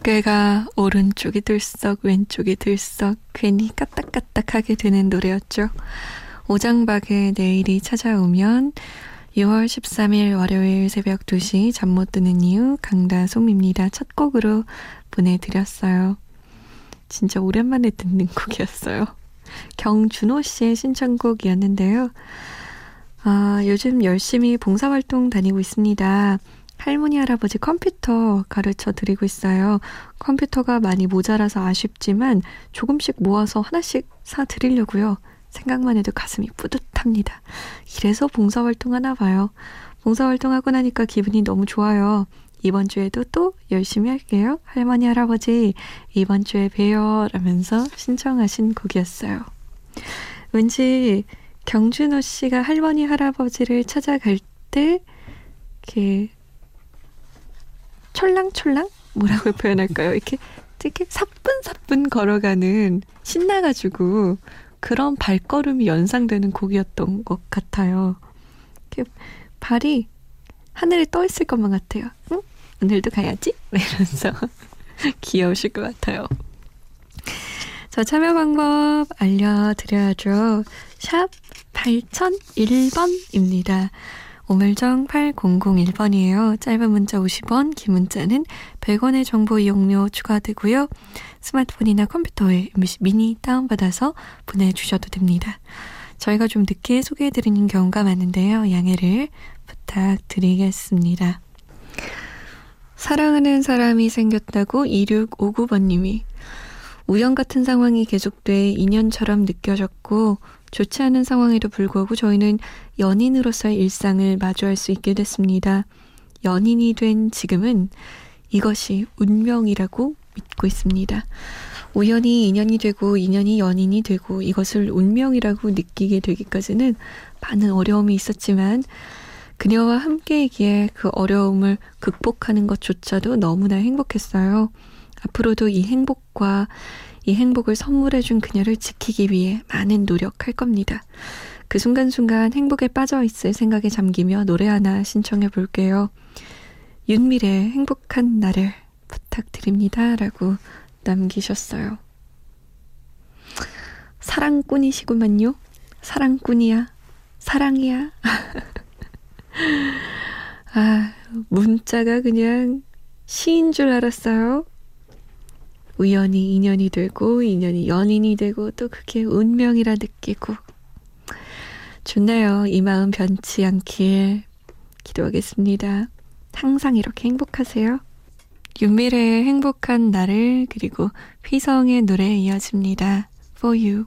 어깨가 오른쪽이 들썩 왼쪽이 들썩 괜히 까딱까딱하게 되는 노래였죠. 오장박의 내일이 찾아오면 6월 13일 월요일 새벽 2시 잠 못 드는 이유 강다솜입니다. 첫 곡으로 보내드렸어요. 진짜 오랜만에 듣는 곡이었어요. 경준호 씨의 신청곡이었는데요. 아, 요즘 열심히 봉사활동 다니고 있습니다. 할머니 할아버지 컴퓨터 가르쳐 드리고 있어요. 컴퓨터가 많이 모자라서 아쉽지만 조금씩 모아서 하나씩 사 드리려고요. 생각만 해도 가슴이 뿌듯합니다. 이래서 봉사활동 하나 봐요. 봉사활동 하고 나니까 기분이 너무 좋아요. 이번 주에도 또 열심히 할게요. 할머니, 할아버지, 이번 주에 봬요. 라면서 신청하신 곡이었어요. 왠지 경준호 씨가 할머니, 할아버지를 찾아갈 때, 이렇게 촐랑촐랑 뭐라고 표현할까요? 이렇게 이렇게 사뿐사뿐 걸어가는 신나가지고 그런 발걸음이 연상되는 곡이었던 것 같아요. 이렇게 발이 하늘에 떠 있을 것만 같아요. 응? 오늘도 가야지? 이러면서 귀여우실 것 같아요. 자, 참여 방법 알려드려야죠. 샵 8001번입니다. 오물정 8001번이에요. 짧은 문자 50원, 긴 문자는 100원의 정보 이용료 추가되고요. 스마트폰이나 컴퓨터에 미니 다운받아서 보내주셔도 됩니다. 저희가 좀 늦게 소개해드리는 경우가 많은데요. 양해를 부탁드리겠습니다. 사랑하는 사람이 생겼다고 2659번님이 우연 같은 상황이 계속돼 인연처럼 느껴졌고 좋지 않은 상황에도 불구하고 저희는 연인으로서의 일상을 마주할 수 있게 됐습니다. 연인이 된 지금은 이것이 운명이라고 믿고 있습니다. 우연히 인연이 되고 인연이 연인이 되고 이것을 운명이라고 느끼게 되기까지는 많은 어려움이 있었지만 그녀와 함께이기에 그 어려움을 극복하는 것조차도 너무나 행복했어요. 앞으로도 이 행복과 이 행복을 선물해준 그녀를 지키기 위해 많은 노력할 겁니다. 그 순간순간 행복에 빠져 있을 생각에 잠기며 노래 하나 신청해 볼게요. 윤미래의 행복한 나를 부탁드립니다. 라고 남기셨어요. 사랑꾼이시구만요. 사랑꾼이야. 사랑이야. 아, 문자가 그냥 시인 줄 알았어요. 우연히 인연이 되고 인연이 연인이 되고 또 그게 운명이라 느끼고 좋네요. 이 마음 변치 않길 기도하겠습니다. 항상 이렇게 행복하세요. 윤미래의 행복한 나를 그리고 휘성의 노래 이어집니다. For you.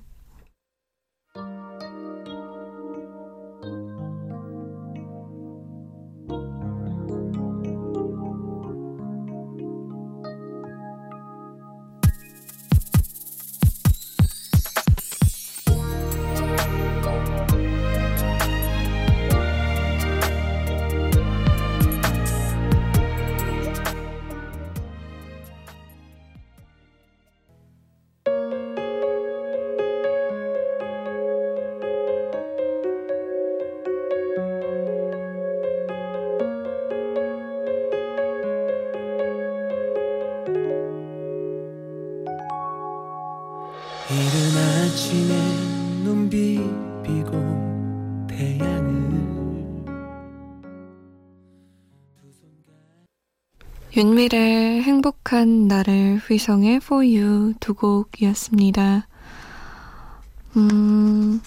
윤미래의 행복한 나를 휘성의 For You 두 곡이었습니다. 음,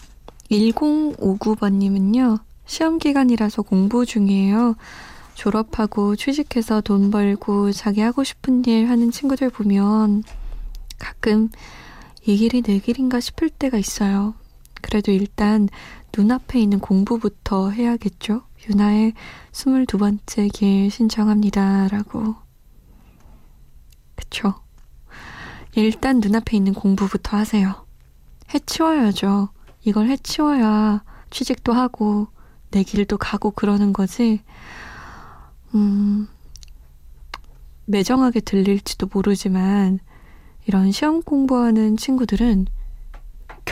1059번님은요, 시험 기간이라서 공부 중이에요. 졸업하고 취직해서 돈 벌고 자기 하고 싶은 일 하는 친구들 보면 가끔 이 길이 내 길인가 싶을 때가 있어요. 그래도 일단 눈앞에 있는 공부부터 해야겠죠? 유나의 22번째 길 신청합니다. 라고. 그쵸? 일단 눈앞에 있는 공부부터 하세요. 해치워야죠. 이걸 해치워야 취직도 하고 내 길도 가고 그러는 거지. 음, 매정하게 들릴지도 모르지만 이런 시험 공부하는 친구들은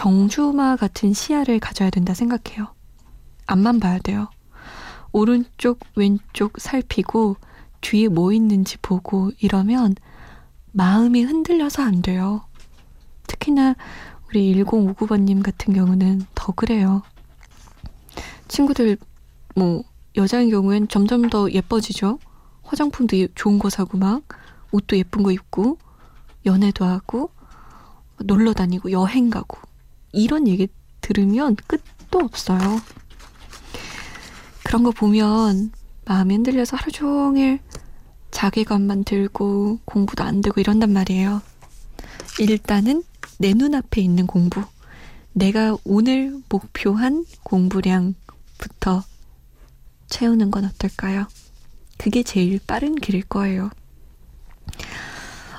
경주마 같은 시야를 가져야 된다 생각해요. 앞만 봐야 돼요. 오른쪽, 왼쪽 살피고 뒤에 뭐 있는지 보고 이러면 마음이 흔들려서 안 돼요. 특히나 우리 1059번님 같은 경우는 더 그래요. 친구들, 뭐, 여자인 경우엔 점점 더 예뻐지죠? 화장품도 좋은 거 사고 막, 옷도 예쁜 거 입고, 연애도 하고, 놀러 다니고, 여행 가고, 이런 얘기 들으면 끝도 없어요. 그런 거 보면 마음이 흔들려서 하루 종일 자괴감만 들고 공부도 안 되고 이런단 말이에요. 일단은 내 눈앞에 있는 공부. 내가 오늘 목표한 공부량부터 채우는 건 어떨까요? 그게 제일 빠른 길일 거예요.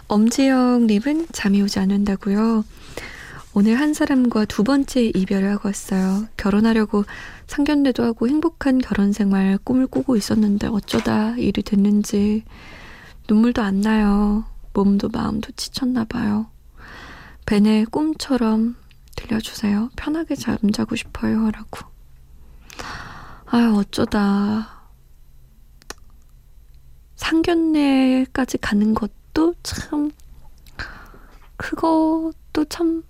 엄지영님은 잠이 오지 않는다고요. 오늘 한 사람과 두 번째 이별을 하고 왔어요. 결혼하려고 상견례도 하고 행복한 결혼 생활 꿈을 꾸고 있었는데 어쩌다 일이 됐는지 눈물도 안 나요. 몸도 마음도 지쳤나 봐요. 벤의 꿈처럼 들려주세요. 편하게 잠자고 싶어요. 라고. 아유, 어쩌다. 상견례까지 가는 것도 참, 그것도 참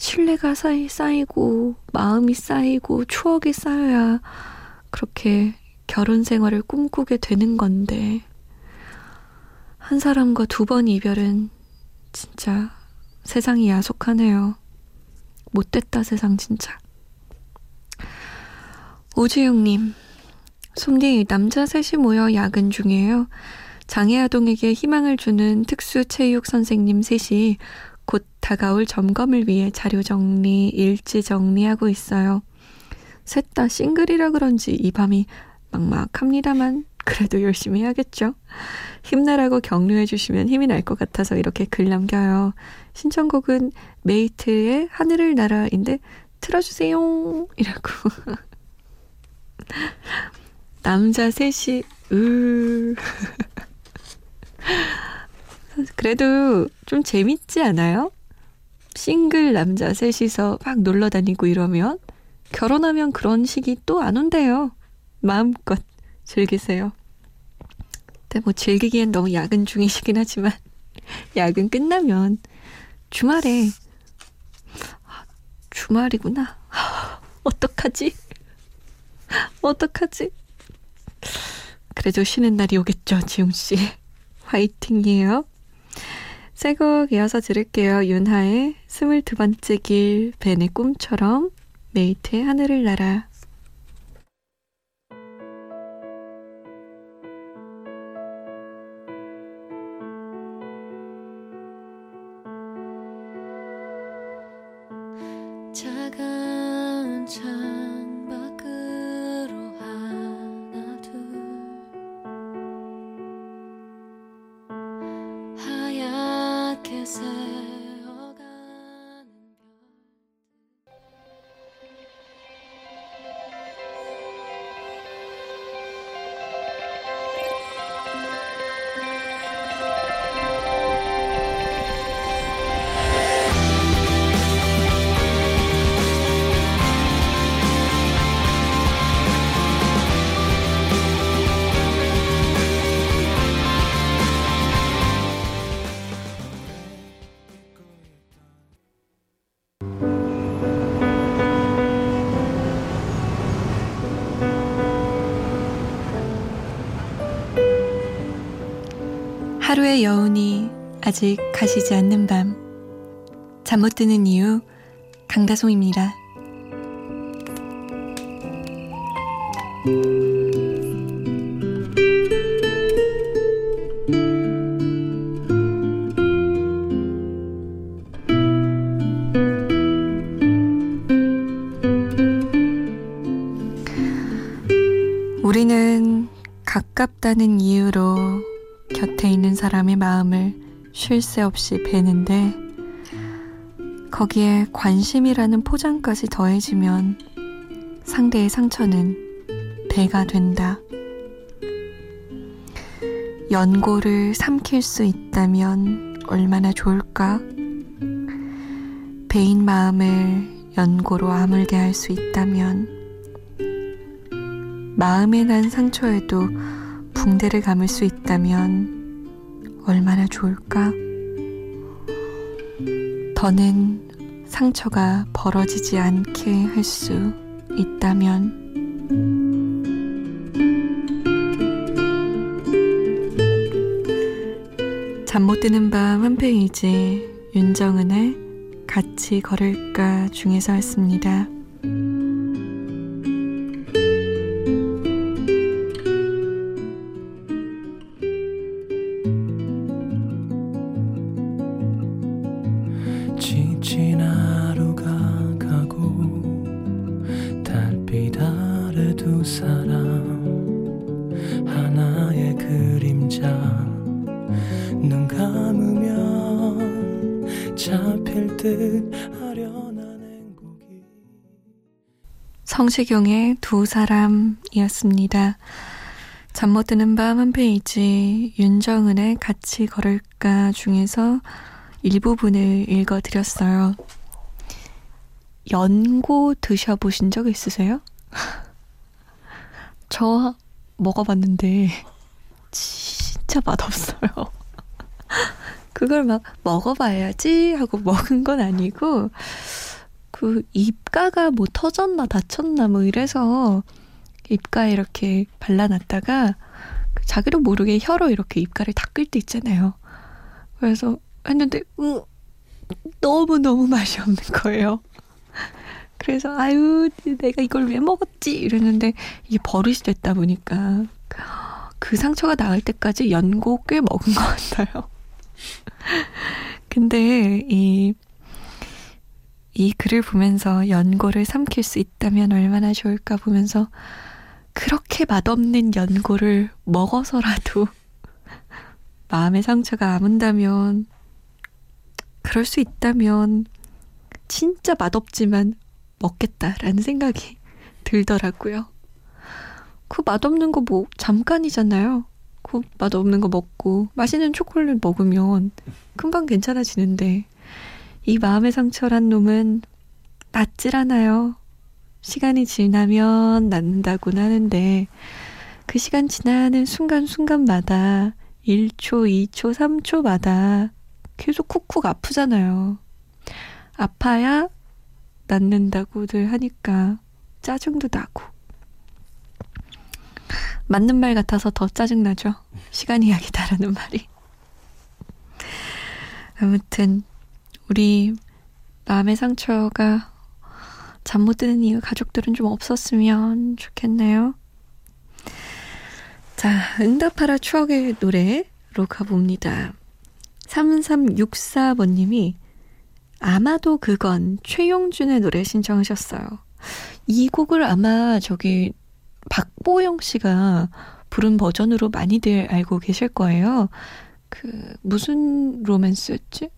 신뢰가 쌓이, 쌓이고 마음이 쌓이고 추억이 쌓여야 그렇게 결혼 생활을 꿈꾸게 되는 건데 한 사람과 두 번 이별은 진짜 세상이 야속하네요. 못됐다 세상 진짜. 오지영님, 솜디 남자 셋이 모여 야근 중이에요. 장애아동에게 희망을 주는 특수체육 선생님 셋이 곧 다가올 점검을 위해 자료 정리, 일지 정리하고 있어요. 셋 다 싱글이라 그런지 이 밤이 막막합니다만 그래도 열심히 해야겠죠. 힘내라고 격려해 주시면 힘이 날 것 같아서 이렇게 글 남겨요. 신청곡은 메이트의 하늘을 날아인데 틀어주세요. 이라고. 남자 셋이, 으. 그래도 좀 재밌지 않아요? 싱글 남자 셋이서 막 놀러 다니고 이러면 결혼하면 그런 시기 또 안 온대요. 마음껏 즐기세요. 근데 뭐 즐기기엔 너무 야근 중이시긴 하지만 야근 끝나면 주말에 아, 주말이구나. 어떡하지? 어떡하지? 그래도 쉬는 날이 오겠죠, 지웅 씨. 화이팅이에요. 새곡 이어서 들을게요. 윤하의 스물두 번째 길, 벤의 꿈처럼, 메이트의 하늘을 날아. 하루의 여운이 아직 가시지 않는 밤. 잠 못 드는 이유, 강다송입니다. '우리는 가깝다는 이유로 곁에 있는 사람의 마음을 쉴 새 없이 베는데 거기에 관심이라는 포장까지 더해지면 상대의 상처는 배가 된다. 연고를 삼킬 수 있다면 얼마나 좋을까? 배인 마음을 연고로 아물게 할 수 있다면 마음에 난 상처에도 붕대를 감을 수 있다면 얼마나 좋을까? 더는 상처가 벌어지지 않게 할 수 있다면 잠 못 드는 밤 한 페이지 윤정은의 같이 걸을까 중에서 했습니다. 듯 아련한 행복이 성시경의 두 사람이었습니다. 잠 못 드는 밤 한 페이지 윤정은의 같이 걸을까 중에서 일부분을 읽어드렸어요. 연고 드셔보신 적 있으세요? 저 먹어봤는데 진짜 맛없어요. 그걸 막 먹어봐야지 하고 먹은 건 아니고 그 입가가 뭐 터졌나 다쳤나 뭐 이래서 입가에 이렇게 발라놨다가 그 자기도 모르게 혀로 이렇게 입가를 닦을 때 있잖아요. 그래서 했는데 으, 너무 너무 맛이 없는 거예요. 그래서 아유 내가 이걸 왜 먹었지 이랬는데 이게 버릇이 됐다 보니까 그 상처가 나을 때까지 연고 꽤 먹은 것 같아요. 근데 이, 이 글을 보면서 연고를 삼킬 수 있다면 얼마나 좋을까 보면서 그렇게 맛없는 연고를 먹어서라도 마음의 상처가 아문다면 그럴 수 있다면 진짜 맛없지만 먹겠다라는 생각이 들더라고요. 그 맛없는 거 뭐 잠깐이잖아요. 그 맛없는 거 먹고 맛있는 초콜릿 먹으면 금방 괜찮아지는데 이 마음의 상처란 놈은 낫질 않아요. 시간이 지나면 낫는다고는 하는데 그 시간 지나는 순간순간마다 1초, 2초, 3초마다 계속 쿡쿡 아프잖아요. 아파야 낫는다고들 하니까 짜증도 나고. 맞는 말 같아서 더 짜증나죠. 시간 이야기다라는 말이. 아무튼, 우리 마음의 상처가 잠 못 드는 이유 가족들은 좀 없었으면 좋겠네요. 자, 응답하라 추억의 노래로 가봅니다. 3364번님이 아마도 그건 최용준의 노래 신청하셨어요. 이 곡을 아마 저기 박보영 씨가 부른 버전으로 많이들 알고 계실 거예요. 그 무슨 로맨스였지?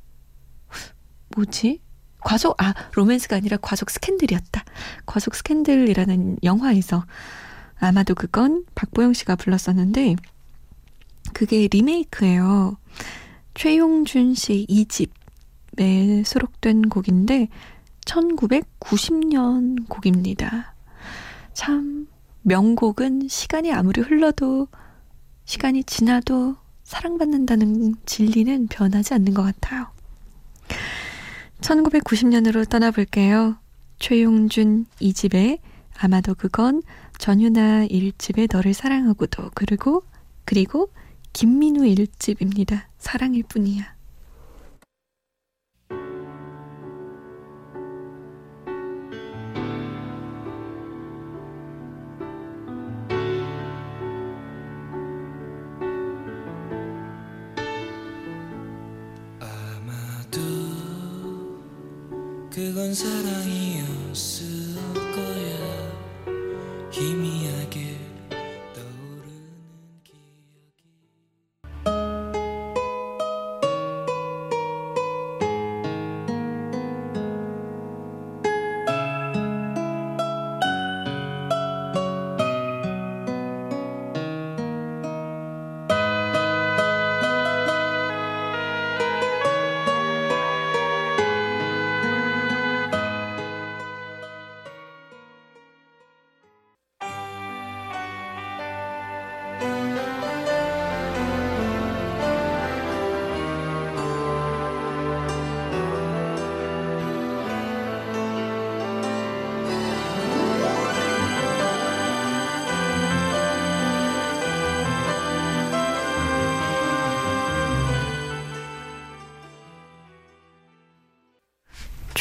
뭐지? 과속 아 로맨스가 아니라 과속 스캔들이었다. 과속 스캔들이라는 영화에서 아마도 그건 박보영 씨가 불렀었는데 그게 리메이크예요. 최용준 씨 2집에 수록된 곡인데 1990년 곡입니다. 참 명곡은 시간이 아무리 흘러도 시간이 지나도 사랑받는다는 진리는 변하지 않는 것 같아요. 1990년으로 떠나볼게요. 최용준 2집에 아마도 그건 전유나 1집에 너를 사랑하고도 그리고 그리고 김민우 1집입니다. 사랑일 뿐이야. 그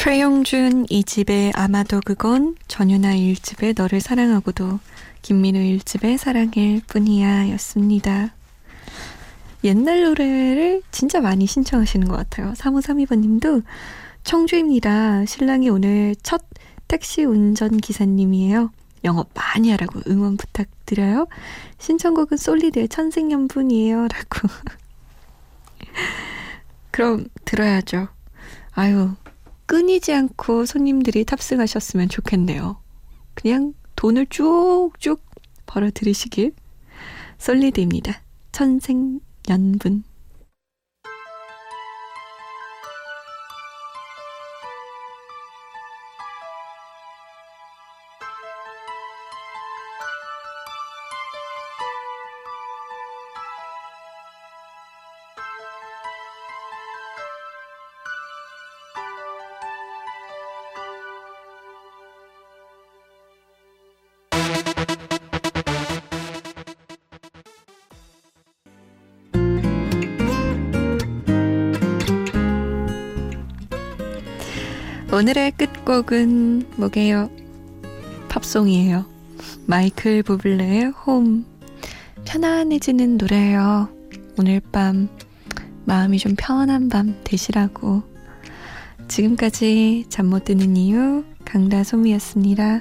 최영준 이집의 아마도 그건 전유나 1집의 너를 사랑하고도 김민우 1집의 사랑일 뿐이야 였습니다. 옛날 노래를 진짜 많이 신청하시는 것 같아요. 3532번 님도 청주입니다. 신랑이 오늘 첫 택시 운전 기사님이에요. 영업 많이 하라고 응원 부탁드려요. 신청곡은 솔리드의 천생연분이에요. 라고. 그럼 들어야죠. 아유, 끊이지 않고 손님들이 탑승하셨으면 좋겠네요. 그냥 돈을 쭉쭉 벌어 들이시길. 솔리드입니다. 천생연분. 오늘의 끝곡은 뭐게요? 팝송이에요. 마이클 부블레의 홈. 편안해지는 노래예요. 오늘 밤 마음이 좀 편한 밤 되시라고. 지금까지 잠 못 드는 이유 강다솜이었습니다.